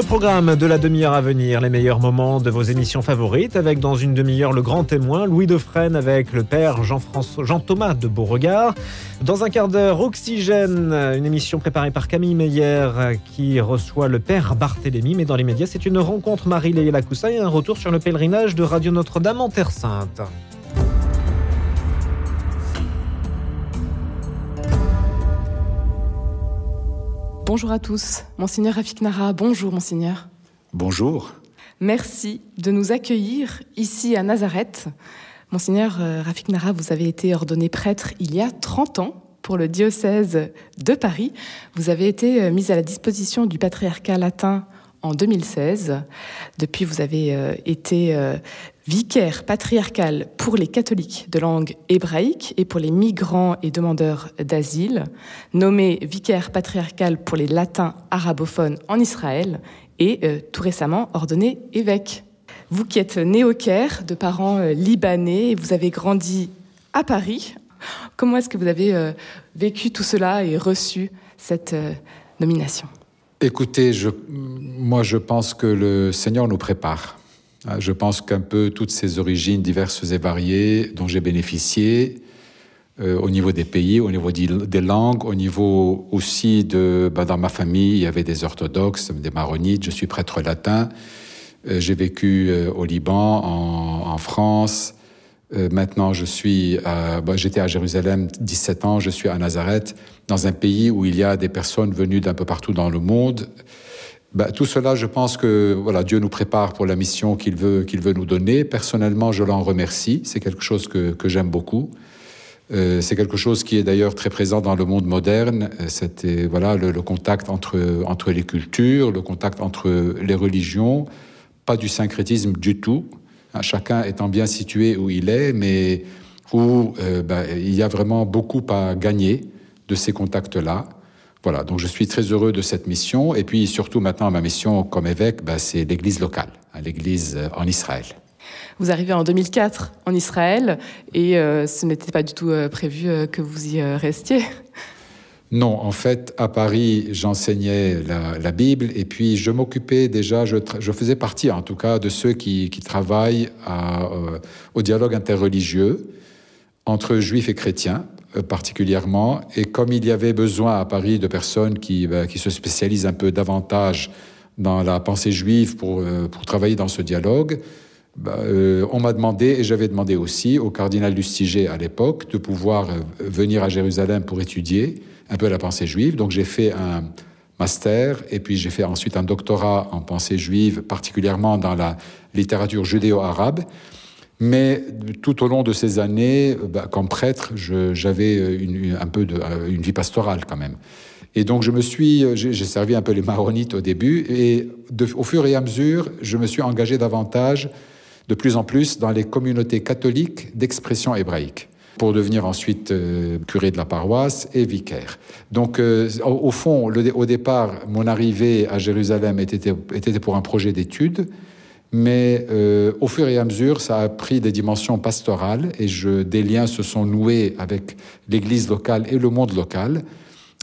Le programme de la demi-heure à venir, les meilleurs moments de vos émissions favorites, avec dans une demi-heure le grand témoin Louis Defresne avec le père Jean-Thomas de Beauregard. Dans un quart d'heure, Oxygène, une émission préparée par Camille Meyer qui reçoit le père Barthélémy. Mais dans les médias, c'est une rencontre Marie-Léa Lacoussa et un retour sur le pèlerinage de Radio Notre-Dame en Terre Sainte. Bonjour à tous. Monseigneur Rafik Nara, bonjour Monseigneur. Bonjour. Merci de nous accueillir ici à Nazareth. Monseigneur euh, Rafik Nara, vous avez été ordonné prêtre il y a 30 ans pour le diocèse de Paris. Vous avez été euh, mis à la disposition du patriarcat latin en 2016. Depuis, vous avez euh, été vicaire patriarcal pour les catholiques de langue hébraïque et pour les migrants et demandeurs d'asile, nommé vicaire patriarcal pour les latins arabophones en Israël et euh, tout récemment ordonné évêque. Vous qui êtes né au Caire, de parents euh, libanais, vous avez grandi à Paris, comment est-ce que vous avez euh, vécu tout cela et reçu cette nomination? Écoutez, moi je pense que le Seigneur nous prépare je pense qu'un peu toutes ces origines diverses et variées dont j'ai bénéficié, euh, au niveau des pays, au niveau des langues, au niveau aussi de... Ben, dans ma famille, il y avait des orthodoxes, des maronites, je suis prêtre latin. Euh, j'ai vécu euh, au Liban, en, France. maintenant, je suis... Ben, j'étais à Jérusalem 17 ans, je suis à Nazareth, dans un pays où il y a des personnes venues d'un peu partout dans le monde. Bah, tout cela, je pense que voilà, Dieu nous prépare pour la mission qu'il veut, qu'il veut nous donner. Personnellement, je l'en remercie. C'est quelque chose que, que j'aime beaucoup. Euh, c'est quelque chose qui est d'ailleurs très présent dans le monde moderne. Euh, c'était voilà le, contact entre entre les cultures, le contact entre les religions, pas du syncrétisme du tout. Hein, chacun étant bien situé où il est, mais où euh, bah, il y a vraiment beaucoup à gagner de ces contacts-là. Voilà, donc je suis très heureux de cette mission. Et puis surtout maintenant, ma mission comme évêque, bah, c'est l'église locale, hein, l'église euh, en Israël. Vous arrivez en 2004 en Israël et euh, ce n'était pas du tout euh, prévu que vous y restiez. Non, en fait, à Paris, j'enseignais la, Bible et puis je m'occupais déjà, je, faisais partie en tout cas de ceux qui, travaillent au dialogue interreligieux entre juifs et chrétiens. Euh, particulièrement. Et comme il y avait besoin à Paris de personnes qui, bah, qui se spécialisent un peu davantage dans la pensée juive pour, euh, pour travailler dans ce dialogue, bah, euh, on m'a demandé, et j'avais demandé aussi au cardinal Lustiger à l'époque, de pouvoir venir à Jérusalem pour étudier un peu la pensée juive. Donc j'ai fait un master, et puis j'ai fait ensuite un doctorat en pensée juive, particulièrement dans la littérature judéo-arabe. Mais tout au long de ces années, euh, bah, comme prêtre, j'avais euh, un peu euh, une vie pastorale quand même. Et donc je me suis, j'ai servi un peu les maronites au début, et au fur et à mesure, je me suis engagé davantage, de plus en plus, dans les communautés catholiques d'expression hébraïque pour devenir ensuite curé de la paroisse et vicaire. Donc, au, fond, au départ, mon arrivée à Jérusalem était, était pour un projet d'études, mais euh, au fur et à mesure, ça a pris des dimensions pastorales et des liens se sont noués avec l'Église locale et le monde local.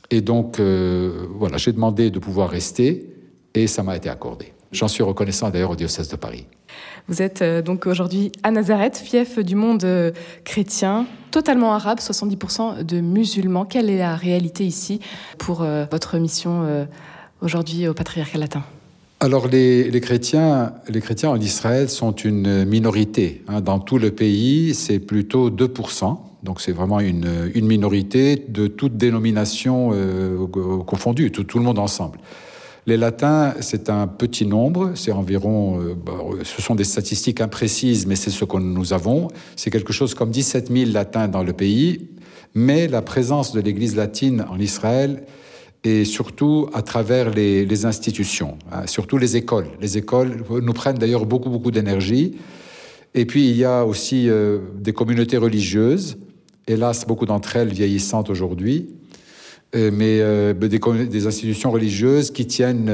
Et donc, euh, voilà, j'ai demandé de pouvoir rester et ça m'a été accordé. J'en suis reconnaissant d'ailleurs au diocèse de Paris. Vous êtes euh, donc aujourd'hui à Nazareth, fief du monde chrétien, totalement arabe, 70% de musulmans. Quelle est la réalité ici pour votre mission aujourd'hui au patriarcat latin? Alors les, chrétiens, les chrétiens en Israël sont une minorité. Hein. Dans tout le pays, c'est plutôt 2%. Donc c'est vraiment une, minorité de toute dénomination euh, confondue, tout, le monde ensemble. Les latins, c'est un petit nombre, c'est environ, euh, bah, ce sont des statistiques imprécises, mais c'est ce que nous avons. C'est quelque chose comme 17 000 latins dans le pays, mais la présence de l'Église latine en Israël et surtout à travers les, institutions, hein, surtout les écoles. Les écoles nous prennent d'ailleurs beaucoup, beaucoup d'énergie. Et puis il y a aussi euh, des communautés religieuses, hélas beaucoup d'entre elles vieillissantes aujourd'hui, euh, mais euh, des, institutions religieuses qui tiennent,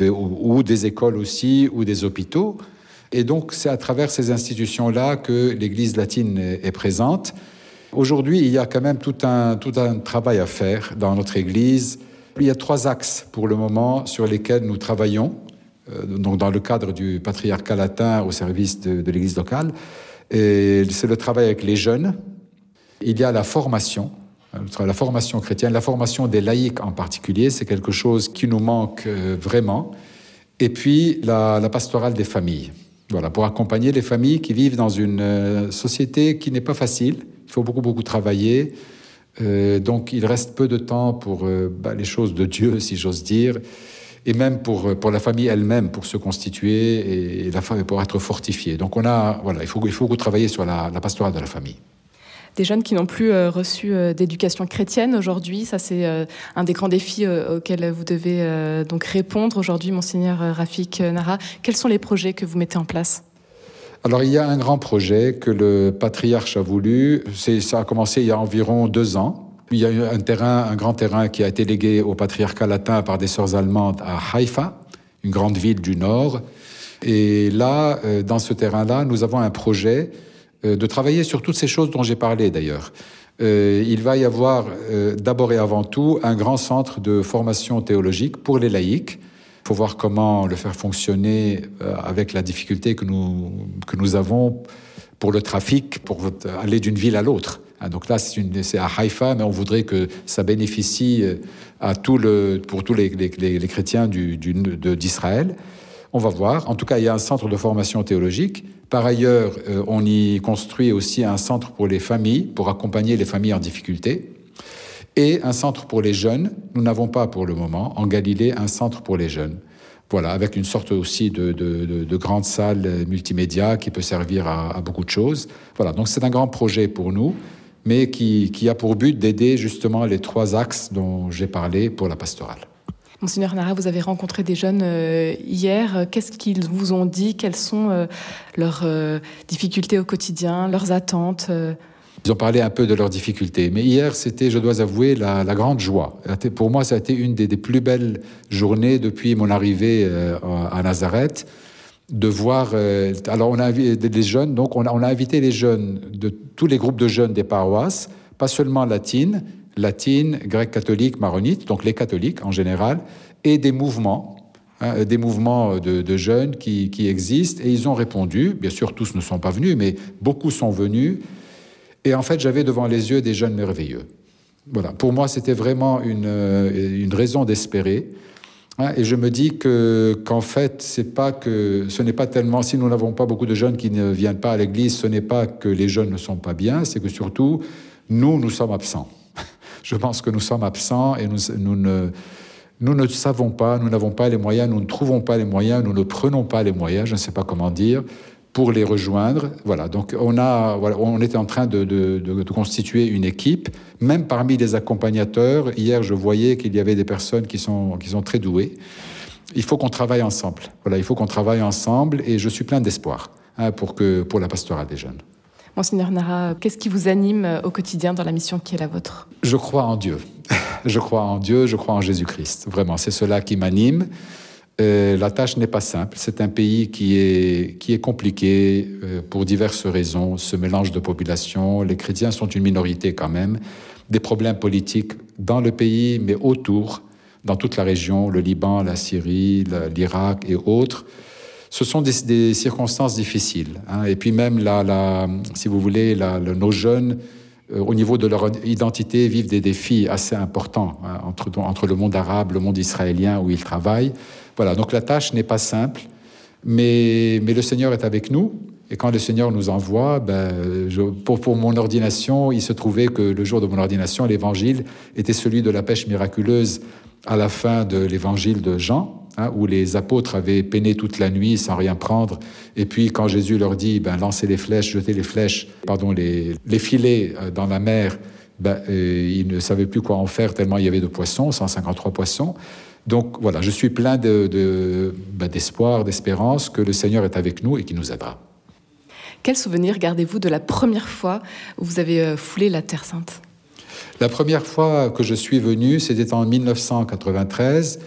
ou des écoles aussi, ou des hôpitaux. Et donc c'est à travers ces institutions-là que l'Église latine est présente. Aujourd'hui, il y a quand même tout un, tout un travail à faire dans notre Église. Il y a trois axes pour le moment sur lesquels nous travaillons, euh, donc dans le cadre du patriarcat latin au service de, l'Église locale. C'est le travail avec les jeunes. Il y a la formation, euh, la formation chrétienne, la formation des laïcs en particulier, c'est quelque chose qui nous manque euh, vraiment. Et puis la, la, pastorale des familles. Voilà, pour accompagner les familles qui vivent dans une société qui n'est pas facile. Il faut beaucoup, beaucoup travailler. Euh, donc il reste peu de temps pour euh, bah, les choses de Dieu, si j'ose dire, et même pour, euh, pour la famille elle-même, pour se constituer et, la, pour être fortifiée. Donc on a, voilà, il faut, il faut travailler sur la pastorale de la famille des jeunes qui n'ont plus reçu d'éducation chrétienne aujourd'hui. Ça, c'est un des grands défis auxquels vous devez donc répondre aujourd'hui, monseigneur Rafik Nara. Quels sont les projets que vous mettez en place? Alors il y a un grand projet que le patriarche a voulu. Ça a commencé il y a environ deux ans. Il y a eu un terrain, un grand terrain qui a été légué au patriarcat latin par des sœurs allemandes à Haïfa, une grande ville du nord. Et là, euh, dans ce terrain-là, nous avons un projet euh, de travailler sur toutes ces choses dont j'ai parlé d'ailleurs. Euh, il va y avoir d'abord et avant tout un grand centre de formation théologique pour les laïcs il faut voir comment le faire fonctionner euh, avec la difficulté que nous, que nous avons pour le trafic, pour aller d'une ville à l'autre. Hein, donc là, c'est à Haïfa, mais on voudrait que ça bénéficie euh, à tout le, pour tous les, chrétiens d'Israël. On va voir. En tout cas, il y a un centre de formation théologique. Par ailleurs, euh, on y construit aussi un centre pour les familles, pour accompagner les familles en difficulté et un centre pour les jeunes. Nous n'avons pas pour le moment en Galilée un centre pour les jeunes. Voilà, avec une sorte aussi de, de, grande salle multimédia qui peut servir à, beaucoup de choses. Voilà, donc c'est un grand projet pour nous, mais qui, a pour but d'aider justement les trois axes dont j'ai parlé pour la pastorale. Monseigneur Nara, vous avez rencontré des jeunes euh, hier. Qu'est-ce qu'ils vous ont dit? Quelles sont euh, leurs euh, difficultés au quotidien, leurs attentes ils ont parlé un peu de leurs difficultés. Mais hier, c'était, je dois avouer, la, grande joie. Pour moi, ça a été une des, plus belles journées depuis mon arrivée à Nazareth de voir. Alors, on a invité des jeunes, donc on a, invité les jeunes de tous les groupes de jeunes des paroisses, pas seulement latines, latines, grecs catholiques, maronites, donc les catholiques en général, et des mouvements. Hein, des mouvements de, jeunes qui, existent et ils ont répondu. Bien sûr, tous ne sont pas venus, mais beaucoup sont venus. Et en fait, j'avais devant les yeux des jeunes merveilleux. Voilà. Pour moi, c'était vraiment une, euh, raison d'espérer. Hein, et je me dis que qu'en fait, c'est pas que ce n'est pas tellement si nous n'avons pas beaucoup de jeunes qui ne viennent pas à l'église, ce n'est pas que les jeunes ne sont pas bien, c'est que surtout nous nous sommes absents. Je pense que nous sommes absents et nous, ne nous ne savons pas, nous n'avons pas les moyens, nous ne trouvons pas les moyens, nous ne prenons pas les moyens, je ne sais pas comment dire, pour les rejoindre. Voilà, donc on, a, voilà, on était en train de, de, de, constituer une équipe, même parmi les accompagnateurs. Hier, je voyais qu'il y avait des personnes qui sont, qui sont très douées. Il faut qu'on travaille ensemble. Voilà, il faut qu'on travaille ensemble et je suis plein d'espoir hein, pour, pour la pastorale des jeunes. Monseigneur Nara, qu'est-ce qui vous anime au quotidien dans la mission qui est la vôtre? Je crois en Dieu. je crois en Dieu, je crois en Jésus-Christ. Vraiment, c'est cela qui m'anime. Euh, la tâche n'est pas simple. C'est un pays qui est, qui est compliqué euh, pour diverses raisons. Ce mélange de population, les chrétiens sont une minorité quand même. Des problèmes politiques dans le pays, mais autour, dans toute la région, le Liban, la Syrie, l'Irak et autres. Ce sont des, circonstances difficiles. Hein. Et puis même, la, si vous voulez, nos jeunes, euh, au niveau de leur identité, vivent des défis assez importants hein, entre, entre le monde arabe, le monde israélien où ils travaillent. Voilà, donc la tâche n'est pas simple, mais, mais le Seigneur est avec nous. Et quand le Seigneur nous envoie, ben, pour, pour, mon ordination, il se trouvait que le jour de mon ordination, l'évangile était celui de la pêche miraculeuse à la fin de l'évangile de Jean, hein, où les apôtres avaient peiné toute la nuit sans rien prendre. Et puis quand Jésus leur dit, ben, lancez les flèches, jetez les flèches, pardon, les, les filets euh, dans la mer, ben, euh, ils ne savaient plus quoi en faire tellement il y avait de poissons, 153 poissons. Donc voilà, je suis plein d'espoir, d'espérance que le Seigneur est avec nous et qu'il nous aidera. Quel souvenir gardez-vous de la première fois où vous avez euh, foulé la Terre Sainte? La première fois que je suis venu, c'était en 1993.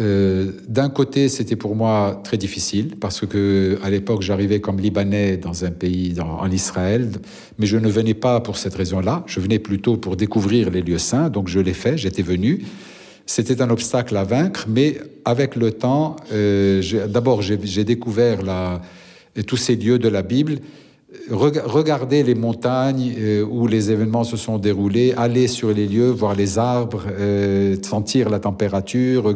Euh, d'un côté, c'était pour moi très difficile parce que à l'époque, j'arrivais comme Libanais dans un pays en Israël, mais je ne venais pas pour cette raison-là. Je venais plutôt pour découvrir les lieux saints, donc je l'ai fait. J'étais venu. c'était un obstacle à vaincre, mais avec le temps, euh, d'abord j'ai découvert tous ces lieux de la Bible. Regardez les montagnes euh, où les événements se sont déroulés, aller sur les lieux, voir les arbres, euh, sentir la température,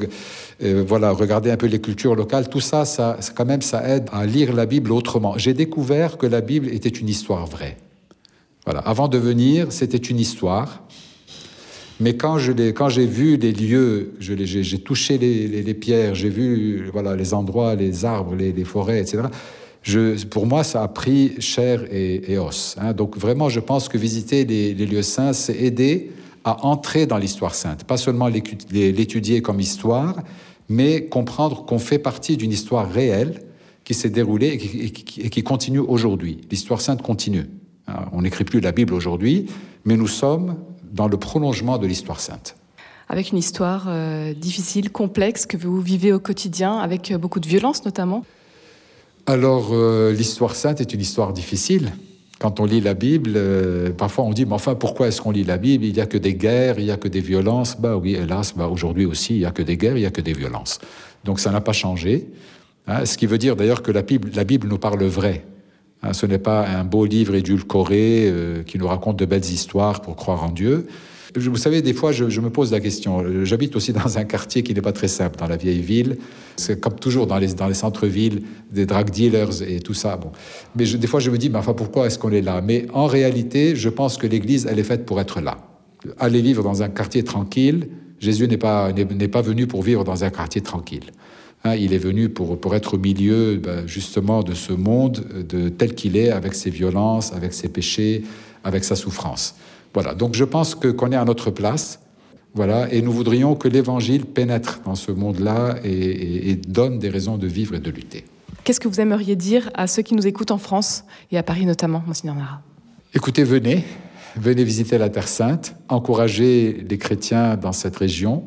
voilà, regarder un peu les cultures locales. Tout ça, ça, quand même, ça aide à lire la Bible autrement. J'ai découvert que la Bible était une histoire vraie. Voilà. Avant de venir, c'était une histoire. Mais quand j'ai vu les lieux, j'ai touché les, pierres, j'ai vu voilà, les endroits, les arbres, les, forêts, etc., pour moi, ça a pris chair et, os. Hein. Donc vraiment, je pense que visiter les, lieux saints, c'est aider à entrer dans l'histoire sainte. Pas seulement l'étudier comme histoire, mais comprendre qu'on fait partie d'une histoire réelle qui s'est déroulée et qui, continue aujourd'hui. L'histoire sainte continue. On n'écrit plus la Bible aujourd'hui, mais nous sommes dans le prolongement de l'histoire sainte. Avec une histoire euh, difficile, complexe, que vous vivez au quotidien, avec euh, beaucoup de violence notamment Alors, euh, l'histoire sainte est une histoire difficile. Quand on lit la Bible, parfois on dit, mais enfin, pourquoi est-ce qu'on lit la Bible? Il n'y a que des guerres, il n'y a que des violences. Bah oui, hélas, bah, aujourd'hui aussi, il n'y a que des guerres, il n'y a que des violences. Donc ça n'a pas changé. Hein. ce qui veut dire d'ailleurs que la Bible, la Bible nous parle vrai. Hein, ce n'est pas un beau livre édulcoré euh, qui nous raconte de belles histoires pour croire en Dieu. Vous savez, des fois, je, me pose la question. J'habite aussi dans un quartier qui n'est pas très simple, dans la vieille ville. C'est comme toujours dans les, centres-villes, des drug dealers et tout ça. Bon. Mais des fois, je me dis, enfin, pourquoi est-ce qu'on est là? Mais en réalité, je pense que l'Église, elle est faite pour être là. Aller vivre dans un quartier tranquille, Jésus n'est pas, n'est pas venu pour vivre dans un quartier tranquille. Hein, il est venu pour, pour être au milieu ben, justement de ce monde de, tel qu'il est, avec ses violences, avec ses péchés, avec sa souffrance. Voilà, donc je pense que qu'on est à notre place, voilà, et nous voudrions que l'Évangile pénètre dans ce monde-là et, donne des raisons de vivre et de lutter. Qu'est-ce que vous aimeriez dire à ceux qui nous écoutent en France et à Paris notamment, Monseigneur Nara? Écoutez, venez, venez visiter la Terre Sainte, encouragez les chrétiens dans cette région.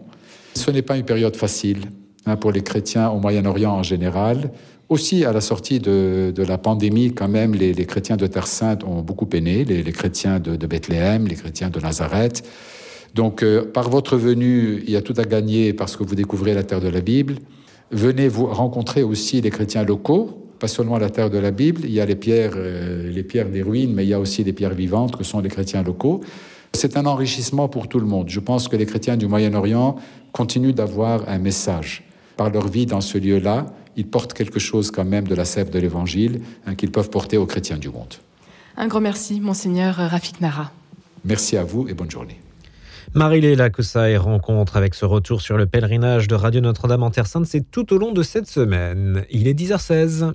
Ce n'est pas une période facile. Hein, pour les chrétiens au Moyen-Orient en général. Aussi, à la sortie de, la pandémie, quand même, les, chrétiens de Terre Sainte ont beaucoup peiné, les, chrétiens de, Bethléem, les chrétiens de Nazareth. Donc, euh, par votre venue, il y a tout à gagner parce que vous découvrez la terre de la Bible. Venez vous rencontrer aussi les chrétiens locaux, pas seulement la terre de la Bible. Il y a les pierres, euh, les pierres des ruines, mais il y a aussi les pierres vivantes que sont les chrétiens locaux. C'est un enrichissement pour tout le monde. Je pense que les chrétiens du Moyen-Orient continuent d'avoir un message par leur vie dans ce lieu-là, ils portent quelque chose quand même de la sève de l'Évangile hein, qu'ils peuvent porter aux chrétiens du monde. Un grand merci, monseigneur Rafik Nara. Merci à vous et bonne journée. Marie-Léla et rencontre avec ce retour sur le pèlerinage de Radio Notre-Dame en Terre Sainte, c'est tout au long de cette semaine. Il est 10h16.